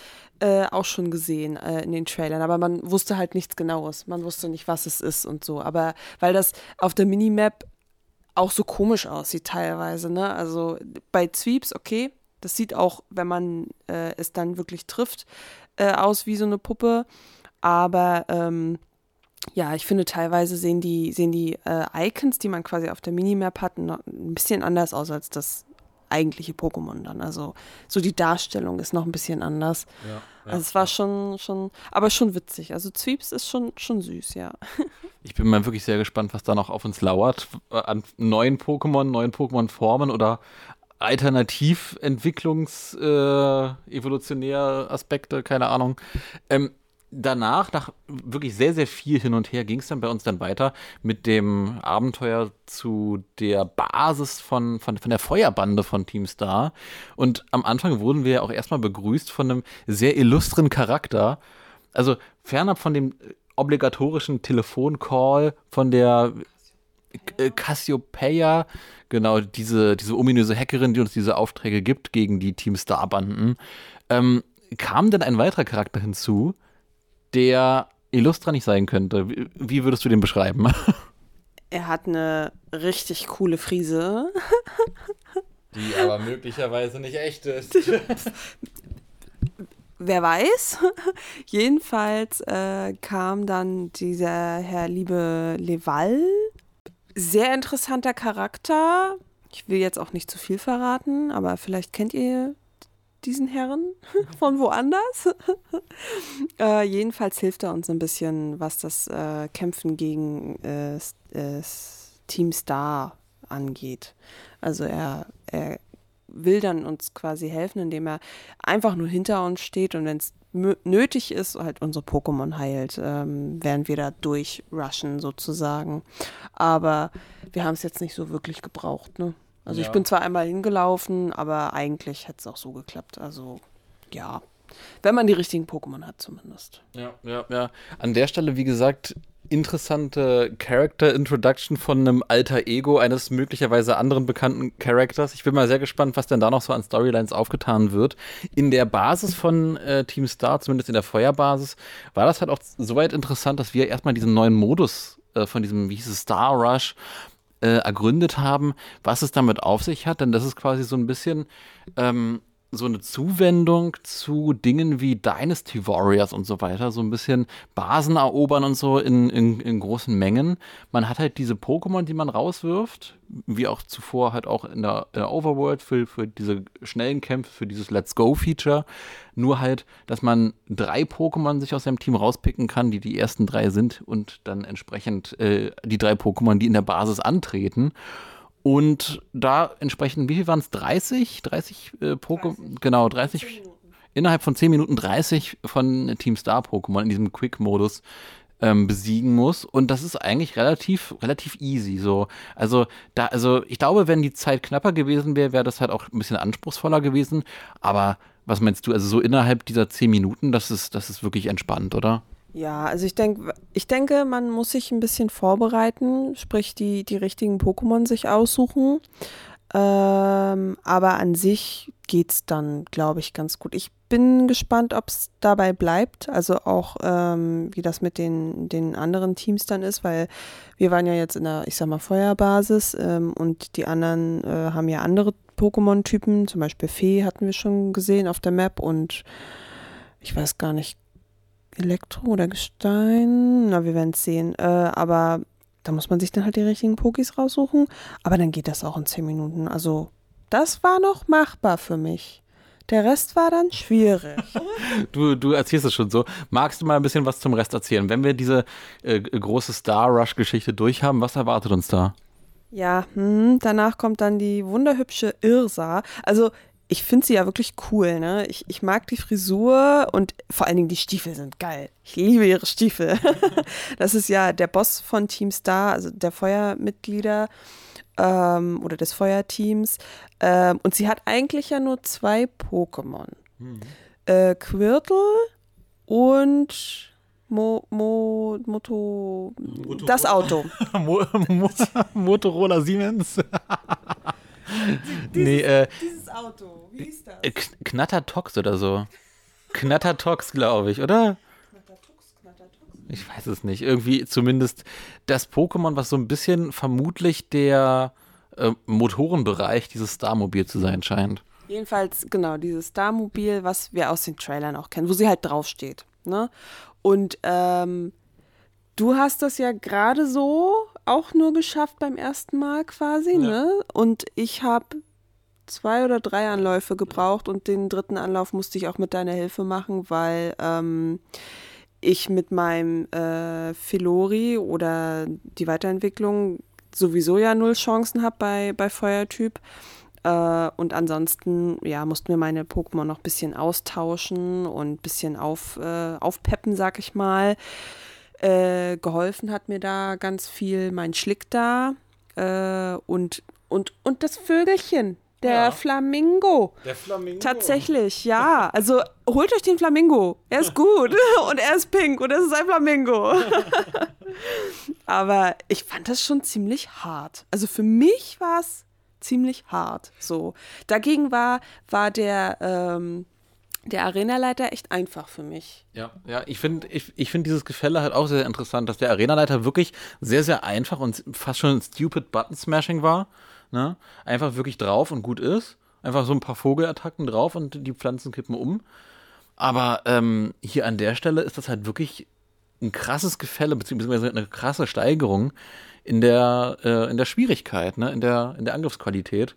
äh, auch schon gesehen äh, in den Trailern, aber man wusste halt nichts Genaues. Man wusste nicht, was es ist und so. Aber weil das auf der Minimap auch so komisch aussieht teilweise, ne? Also bei Zweeps, okay, das sieht auch, wenn man äh, es dann wirklich trifft, äh, aus wie so eine Puppe. Aber ähm, ja, ich finde teilweise sehen die, sehen die äh, Icons, die man quasi auf der Minimap hat, noch ein bisschen anders aus als das eigentliche Pokémon dann. Also so die Darstellung ist noch ein bisschen anders. Ja, ja, also es war schon, schon, aber schon witzig. Also Zweeps ist schon, schon süß, ja. Ich bin mal wirklich sehr gespannt, was da noch auf uns lauert. An neuen Pokémon, neuen Pokémon-Formen oder Alternativentwicklungs-, äh, keine Ahnung. Ähm, danach, nach wirklich sehr, sehr viel hin und her, ging es dann bei uns dann weiter mit dem Abenteuer zu der Basis von, von, von der Feuerbande von Team Star. Und am Anfang wurden wir ja auch erstmal begrüßt von einem sehr illustren Charakter. Also fernab von dem obligatorischen Telefoncall von der Cassiopeia, genau, diese, diese ominöse Hackerin, die uns diese Aufträge gibt gegen die Team Star-Banden, ähm, kam dann ein weiterer Charakter hinzu, der Illustra nicht sein könnte. Wie, würdest du den beschreiben? Er hat eine richtig coole Frise. Die aber möglicherweise nicht echt ist. Wer weiß. Jedenfalls äh, kam dann dieser Herr Liebe Leval. Sehr interessanter Charakter. Ich will jetzt auch nicht zu viel verraten, aber vielleicht kennt ihr diesen Herren von woanders. äh, jedenfalls hilft er uns ein bisschen, was das äh, Kämpfen gegen äh, äh Team Star angeht. Also er, er will dann uns quasi helfen, indem er einfach nur hinter uns steht und wenn es nötig ist, halt unsere Pokémon heilt, ähm, während wir da durchrushen sozusagen. Aber wir haben es jetzt nicht so wirklich gebraucht, ne? Also ja. ich bin zwar einmal hingelaufen, aber eigentlich hätte es auch so geklappt. Also ja, wenn man die richtigen Pokémon hat zumindest. Ja, ja, ja. An der Stelle, wie gesagt, interessante Character Introduction von einem alter Ego eines möglicherweise anderen bekannten Charakters. Ich bin mal sehr gespannt, was denn da noch so an Storylines aufgetan wird. In der Basis von äh, Team Star, zumindest in der Feuerbasis, war das halt auch soweit interessant, dass wir erstmal diesen neuen Modus äh, von diesem, wie hieß es, Star Rush äh, ergründet haben, was es damit auf sich hat. Denn das ist quasi so ein bisschen ähm, so eine Zuwendung zu Dingen wie Dynasty Warriors und so weiter, so ein bisschen Basen erobern und so in, in, in großen Mengen. Man hat halt diese Pokémon, die man rauswirft, wie auch zuvor halt auch in der, in der Overworld für, für diese schnellen Kämpfe, für dieses Let's Go-Feature. Nur halt, dass man drei Pokémon sich aus seinem Team rauspicken kann, die die ersten drei sind und dann entsprechend äh, die drei Pokémon, die in der Basis antreten. Und da entsprechend, wie viel waren es? 30? 30 äh, Pokémon? Genau, 30. Innerhalb von 10 Minuten 30 von Team Star Pokémon in diesem Quick-Modus ähm, besiegen muss. Und das ist eigentlich relativ, relativ easy. So. Also, da, also ich glaube, wenn die Zeit knapper gewesen wäre, wäre das halt auch ein bisschen anspruchsvoller gewesen. Aber was meinst du? Also so innerhalb dieser 10 Minuten, das ist, das ist wirklich entspannt, oder? Ja, also ich denke, ich denke, man muss sich ein bisschen vorbereiten, sprich die, die richtigen Pokémon sich aussuchen. Ähm, aber an sich geht es dann, glaube ich, ganz gut. Ich bin gespannt, ob es dabei bleibt. Also auch, ähm, wie das mit den, den anderen Teams dann ist, weil wir waren ja jetzt in der, ich sag mal, Feuerbasis ähm, und die anderen äh, haben ja andere Pokémon-Typen. Zum Beispiel Fee hatten wir schon gesehen auf der Map und ich weiß gar nicht, Elektro oder Gestein. Na, wir werden es sehen. Äh, aber da muss man sich dann halt die richtigen Pokis raussuchen. Aber dann geht das auch in 10 Minuten. Also, das war noch machbar für mich. Der Rest war dann schwierig. du, du erzählst es schon so. Magst du mal ein bisschen was zum Rest erzählen? Wenn wir diese äh, große Star Rush-Geschichte durchhaben, was erwartet uns da? Ja, hm, danach kommt dann die wunderhübsche Irsa. Also ich finde sie ja wirklich cool, ne? Ich, ich mag die Frisur und vor allen Dingen die Stiefel sind geil. Ich liebe ihre Stiefel. das ist ja der Boss von Team Star, also der Feuermitglieder ähm, oder des Feuerteams. Ähm, und sie hat eigentlich ja nur zwei Pokémon. Mhm. Äh, Quirtle und Mo, Mo, Moto, Motor das Auto. Mo, Mo, Motorola Siemens. dieses, nee, äh, dieses Auto, wie hieß das? Äh, Knattertox oder so. Knattertox, glaube ich, oder? Knattertox, Knattertox? Ich weiß es nicht. Irgendwie zumindest das Pokémon, was so ein bisschen vermutlich der äh, Motorenbereich dieses Starmobil zu sein scheint. Jedenfalls, genau, dieses Starmobil, was wir aus den Trailern auch kennen, wo sie halt draufsteht. Ne? Und ähm, du hast das ja gerade so auch nur geschafft beim ersten Mal quasi, ja. ne? Und ich habe zwei oder drei Anläufe gebraucht und den dritten Anlauf musste ich auch mit deiner Hilfe machen, weil ähm, ich mit meinem äh, Filori oder die Weiterentwicklung sowieso ja null Chancen habe bei, bei Feuertyp. Äh, und ansonsten, ja, mussten wir meine Pokémon noch ein bisschen austauschen und ein bisschen auf, äh, aufpeppen, sag ich mal. Äh, geholfen hat mir da ganz viel mein Schlick da äh, und, und, und das Vögelchen, der ja. Flamingo. Der Flamingo. Tatsächlich, ja. Also holt euch den Flamingo. Er ist gut und er ist pink und es ist ein Flamingo. Aber ich fand das schon ziemlich hart. Also für mich war es ziemlich hart. So. Dagegen war, war der, ähm, der Arenaleiter echt einfach für mich. Ja, ja, ich finde ich, ich find dieses Gefälle halt auch sehr interessant, dass der Arenaleiter wirklich sehr, sehr einfach und fast schon stupid Button-Smashing war. Ne? Einfach wirklich drauf und gut ist. Einfach so ein paar Vogelattacken drauf und die Pflanzen kippen um. Aber ähm, hier an der Stelle ist das halt wirklich ein krasses Gefälle, beziehungsweise eine krasse Steigerung in der, äh, in der Schwierigkeit, ne? in, der, in der Angriffsqualität.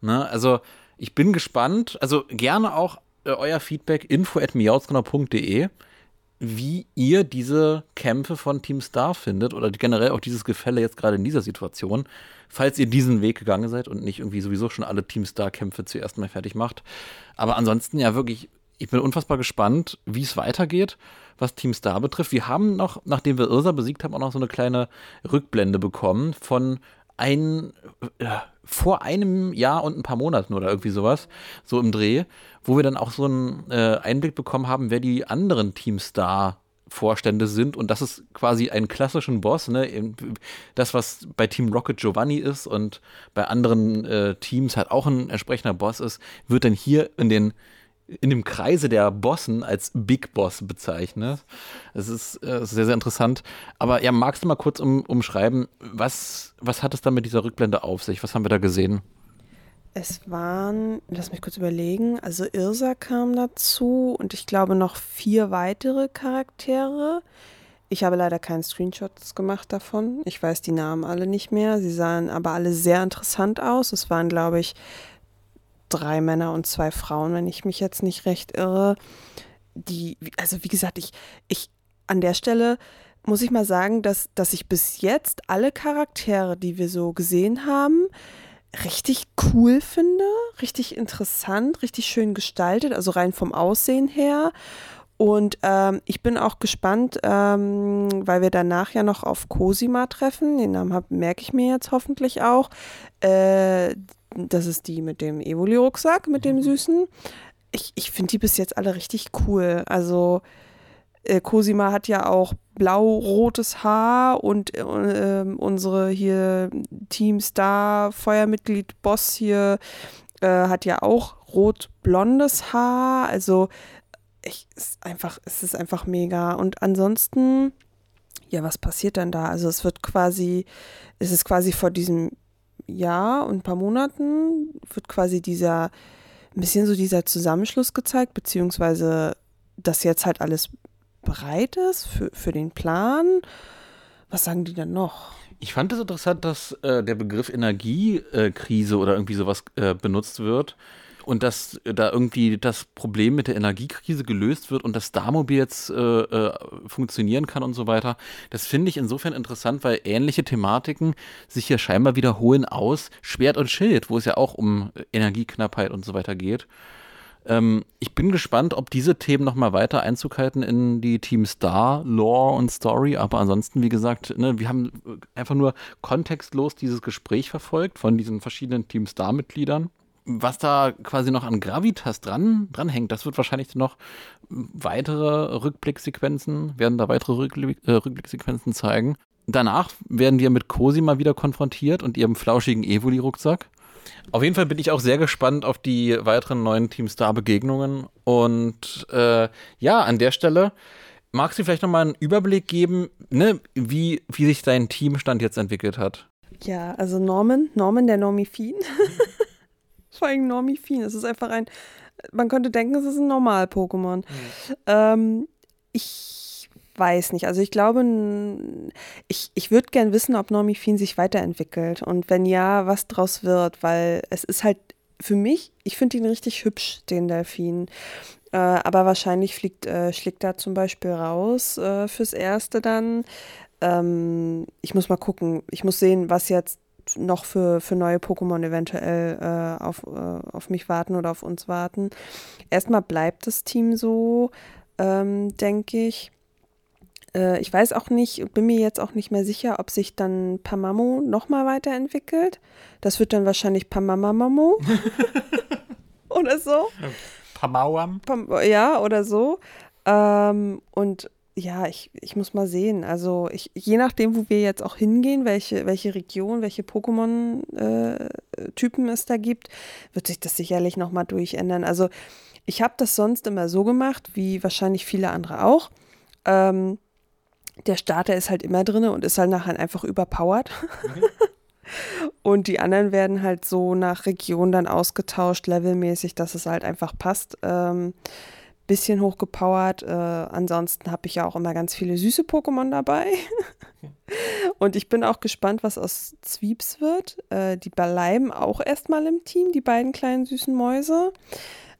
Ne? Also ich bin gespannt, also gerne auch äh, euer Feedback info at wie ihr diese Kämpfe von Team Star findet oder generell auch dieses Gefälle jetzt gerade in dieser Situation, falls ihr diesen Weg gegangen seid und nicht irgendwie sowieso schon alle Team Star Kämpfe zuerst mal fertig macht. Aber ansonsten ja wirklich, ich bin unfassbar gespannt, wie es weitergeht, was Team Star betrifft. Wir haben noch, nachdem wir Irsa besiegt haben, auch noch so eine kleine Rückblende bekommen von ein, äh, vor einem Jahr und ein paar Monaten oder irgendwie sowas, so im Dreh, wo wir dann auch so einen äh, Einblick bekommen haben, wer die anderen Teamstar Vorstände sind und das ist quasi ein klassischen Boss, ne? Das, was bei Team Rocket Giovanni ist und bei anderen äh, Teams halt auch ein entsprechender Boss ist, wird dann hier in den in dem Kreise der Bossen als Big Boss bezeichnet. Es ist äh, sehr, sehr interessant. Aber ja, magst du mal kurz um, umschreiben, was, was hat es da mit dieser Rückblende auf sich? Was haben wir da gesehen? Es waren, lass mich kurz überlegen, also Irsa kam dazu und ich glaube noch vier weitere Charaktere. Ich habe leider keinen Screenshots gemacht davon. Ich weiß die Namen alle nicht mehr. Sie sahen aber alle sehr interessant aus. Es waren, glaube ich, drei Männer und zwei Frauen, wenn ich mich jetzt nicht recht irre. Die, also wie gesagt, ich, ich an der Stelle muss ich mal sagen, dass, dass ich bis jetzt alle Charaktere, die wir so gesehen haben, richtig cool finde, richtig interessant, richtig schön gestaltet, also rein vom Aussehen her. Und ähm, ich bin auch gespannt, ähm, weil wir danach ja noch auf Cosima treffen. Den Namen merke ich mir jetzt hoffentlich auch. Äh, das ist die mit dem Evoli-Rucksack, mit dem mhm. Süßen. Ich, ich finde die bis jetzt alle richtig cool. Also äh, Cosima hat ja auch blau-rotes Haar und äh, unsere hier Teamstar Feuermitglied Boss hier äh, hat ja auch rot-blondes Haar. Also ich, ist einfach, es ist einfach mega. Und ansonsten, ja, was passiert dann da? Also es wird quasi, es ist quasi vor diesem Jahr und ein paar Monaten wird quasi dieser, ein bisschen so dieser Zusammenschluss gezeigt, beziehungsweise dass jetzt halt alles bereit ist für, für den Plan. Was sagen die denn noch? Ich fand es interessant, dass äh, der Begriff Energiekrise oder irgendwie sowas äh, benutzt wird und dass da irgendwie das Problem mit der Energiekrise gelöst wird und das Starmobil jetzt äh, äh, funktionieren kann und so weiter. Das finde ich insofern interessant, weil ähnliche Thematiken sich hier scheinbar wiederholen aus Schwert und Schild, wo es ja auch um Energieknappheit und so weiter geht. Ähm, ich bin gespannt, ob diese Themen nochmal weiter Einzug halten in die Team Star, Lore und Story. Aber ansonsten, wie gesagt, ne, wir haben einfach nur kontextlos dieses Gespräch verfolgt von diesen verschiedenen Team Star-Mitgliedern. Was da quasi noch an Gravitas dran, dran hängt, das wird wahrscheinlich noch weitere Rückblicksequenzen, werden da weitere Rückblick, äh, Rückblicksequenzen zeigen. Danach werden wir mit Cosima wieder konfrontiert und ihrem flauschigen Evoli-Rucksack. Auf jeden Fall bin ich auch sehr gespannt auf die weiteren neuen Teamstar-Begegnungen. Und äh, ja, an der Stelle magst du vielleicht nochmal einen Überblick geben, ne, wie, wie sich dein Teamstand jetzt entwickelt hat? Ja, also Norman, Norman der Normifin. Vor allem Normifin. Es ist einfach ein, man könnte denken, es ist ein Normal-Pokémon. Mhm. Ähm, ich weiß nicht. Also ich glaube, ich, ich würde gern wissen, ob Normifin sich weiterentwickelt und wenn ja, was draus wird, weil es ist halt für mich, ich finde ihn richtig hübsch, den Delfin. Äh, aber wahrscheinlich fliegt, äh, schlägt er zum Beispiel raus äh, fürs Erste dann. Ähm, ich muss mal gucken. Ich muss sehen, was jetzt noch für, für neue Pokémon eventuell äh, auf, äh, auf mich warten oder auf uns warten. Erstmal bleibt das Team so, ähm, denke ich. Äh, ich weiß auch nicht, bin mir jetzt auch nicht mehr sicher, ob sich dann Pamamo nochmal weiterentwickelt. Das wird dann wahrscheinlich Pamamamamo. oder so. Pamauam. Pam ja, oder so. Ähm, und ja, ich, ich muss mal sehen. Also ich, je nachdem, wo wir jetzt auch hingehen, welche, welche Region, welche Pokémon-Typen äh, es da gibt, wird sich das sicherlich nochmal durchändern. Also ich habe das sonst immer so gemacht, wie wahrscheinlich viele andere auch. Ähm, der Starter ist halt immer drin und ist halt nachher einfach überpowered. Mhm. und die anderen werden halt so nach Region dann ausgetauscht, levelmäßig, dass es halt einfach passt. Ähm, bisschen hochgepowert. Äh, ansonsten habe ich ja auch immer ganz viele süße Pokémon dabei. und ich bin auch gespannt, was aus Zwieps wird. Äh, die bleiben auch erstmal im Team, die beiden kleinen süßen Mäuse.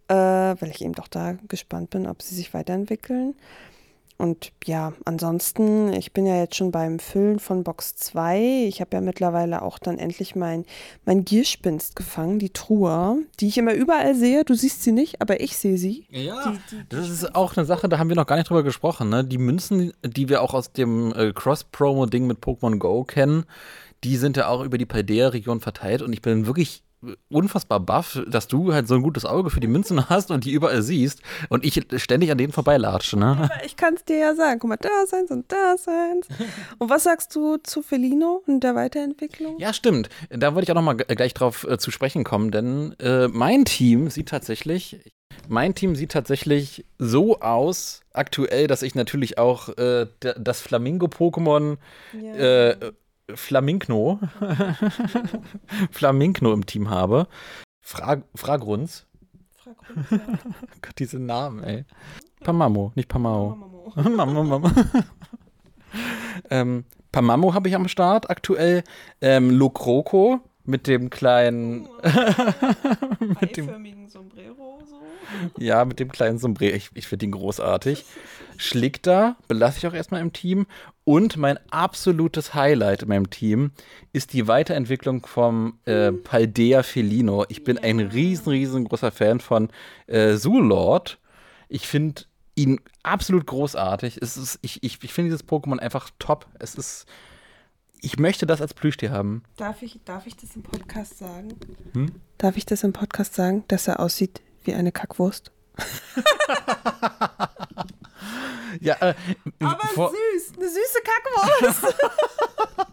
Äh, weil ich eben doch da gespannt bin, ob sie sich weiterentwickeln. Und ja, ansonsten, ich bin ja jetzt schon beim Füllen von Box 2. Ich habe ja mittlerweile auch dann endlich mein, mein Gierspinst gefangen, die Truhe, die ich immer überall sehe. Du siehst sie nicht, aber ich sehe sie. Ja, die, die, das ist auch eine Sache, da haben wir noch gar nicht drüber gesprochen. Ne? Die Münzen, die wir auch aus dem äh, Cross-Promo-Ding mit Pokémon Go kennen, die sind ja auch über die Paldea-Region verteilt und ich bin wirklich unfassbar baff, dass du halt so ein gutes Auge für die Münzen hast und die überall siehst und ich ständig an denen vorbeilatsche. Ne? Aber ich kann es dir ja sagen. Guck mal, da seins und da seins. Und was sagst du zu Felino und der Weiterentwicklung? Ja, stimmt. Da wollte ich auch noch mal gleich drauf äh, zu sprechen kommen, denn äh, mein Team sieht tatsächlich, mein Team sieht tatsächlich so aus aktuell, dass ich natürlich auch äh, das Flamingo-Pokémon ja. äh, Flamingno, Flamingno im Team habe. Frag, Fragrunz. Fragrunz, ja. Gott, diese Namen, ey. Pamamo, nicht Pamao. Mama, Mama. ähm, Pamamo habe ich am Start aktuell. Ähm, Lokroko mit dem kleinen. mit dem Sombrero so. Ja, mit dem kleinen Sombrero. Ich, ich finde ihn großartig. Schlickter belasse ich auch erstmal im Team. Und mein absolutes Highlight in meinem Team ist die Weiterentwicklung vom äh, Paldea Felino. Ich bin ein riesen, riesengroßer Fan von äh, Zoolord. Ich finde ihn absolut großartig. Es ist, ich ich, ich finde dieses Pokémon einfach top. Es ist. Ich möchte das als Plüschtier haben. Darf ich, darf ich das im Podcast sagen? Hm? Darf ich das im Podcast sagen, dass er aussieht wie eine Kackwurst? ja, äh, Aber süß, eine süße Kackwurst.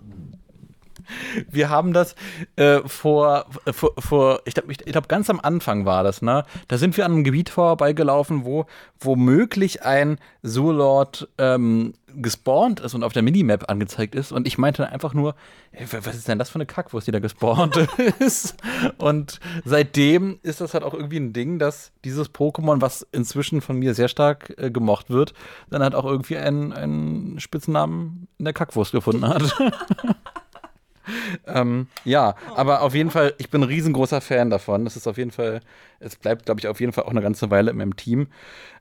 wir haben das äh, vor, vor, vor, ich glaube, ich, ich glaub, ganz am Anfang war das, ne? Da sind wir an einem Gebiet vorbeigelaufen, wo womöglich ein Zoolord ähm, gespawnt ist und auf der Minimap angezeigt ist. Und ich meinte einfach nur, ey, was ist denn das für eine Kackwurst, die da gespawnt ist? Und seitdem ist das halt auch irgendwie ein Ding, dass dieses Pokémon, was inzwischen von mir sehr stark äh, gemocht wird, dann halt auch irgendwie einen, einen Spitznamen in der Kackwurst gefunden hat. ähm, ja, aber auf jeden Fall, ich bin ein riesengroßer Fan davon. Das ist auf jeden Fall, es bleibt, glaube ich, auf jeden Fall auch eine ganze Weile in meinem Team.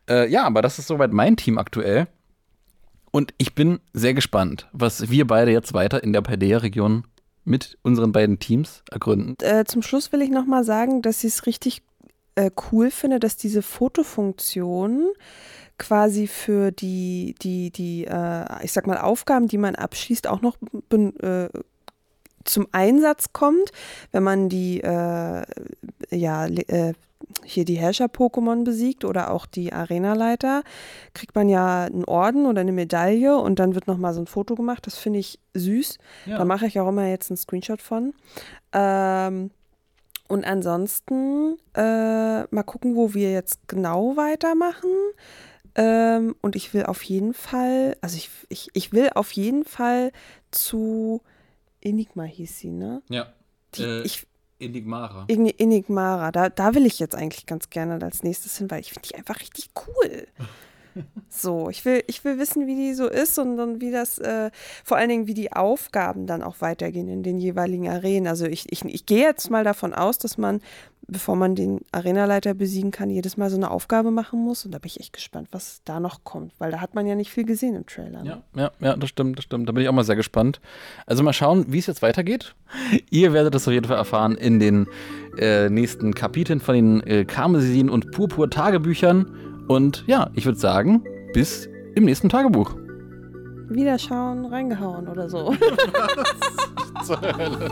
Äh, ja, aber das ist soweit mein Team aktuell. Und ich bin sehr gespannt, was wir beide jetzt weiter in der Paldea-Region mit unseren beiden Teams ergründen. Äh, zum Schluss will ich nochmal sagen, dass ich es richtig äh, cool finde, dass diese Fotofunktion quasi für die, die, die, äh, ich sag mal, Aufgaben, die man abschließt, auch noch äh, zum Einsatz kommt, wenn man die, äh, ja, äh, hier die Herrscher-Pokémon besiegt oder auch die Arenaleiter, kriegt man ja einen Orden oder eine Medaille und dann wird nochmal so ein Foto gemacht. Das finde ich süß. Ja. Da mache ich auch immer jetzt einen Screenshot von. Ähm, und ansonsten äh, mal gucken, wo wir jetzt genau weitermachen. Ähm, und ich will auf jeden Fall, also ich, ich, ich will auf jeden Fall zu Enigma hieß sie, ne? Ja. Die, äh, ich, Enigmara. Enigmara, da, da will ich jetzt eigentlich ganz gerne als nächstes hin, weil ich finde die einfach richtig cool. so, ich will, ich will wissen, wie die so ist und dann wie das, äh, vor allen Dingen, wie die Aufgaben dann auch weitergehen in den jeweiligen Arenen. Also ich, ich, ich gehe jetzt mal davon aus, dass man bevor man den Arenaleiter besiegen kann, jedes Mal so eine Aufgabe machen muss. Und da bin ich echt gespannt, was da noch kommt, weil da hat man ja nicht viel gesehen im Trailer. Ne? Ja, ja, ja, das stimmt, das stimmt. Da bin ich auch mal sehr gespannt. Also mal schauen, wie es jetzt weitergeht. Ihr werdet es auf jeden Fall erfahren in den äh, nächsten Kapiteln von den äh, Karmesin und Purpur-Tagebüchern. Und ja, ich würde sagen, bis im nächsten Tagebuch. Wiederschauen, reingehauen oder so. Was zur Hölle.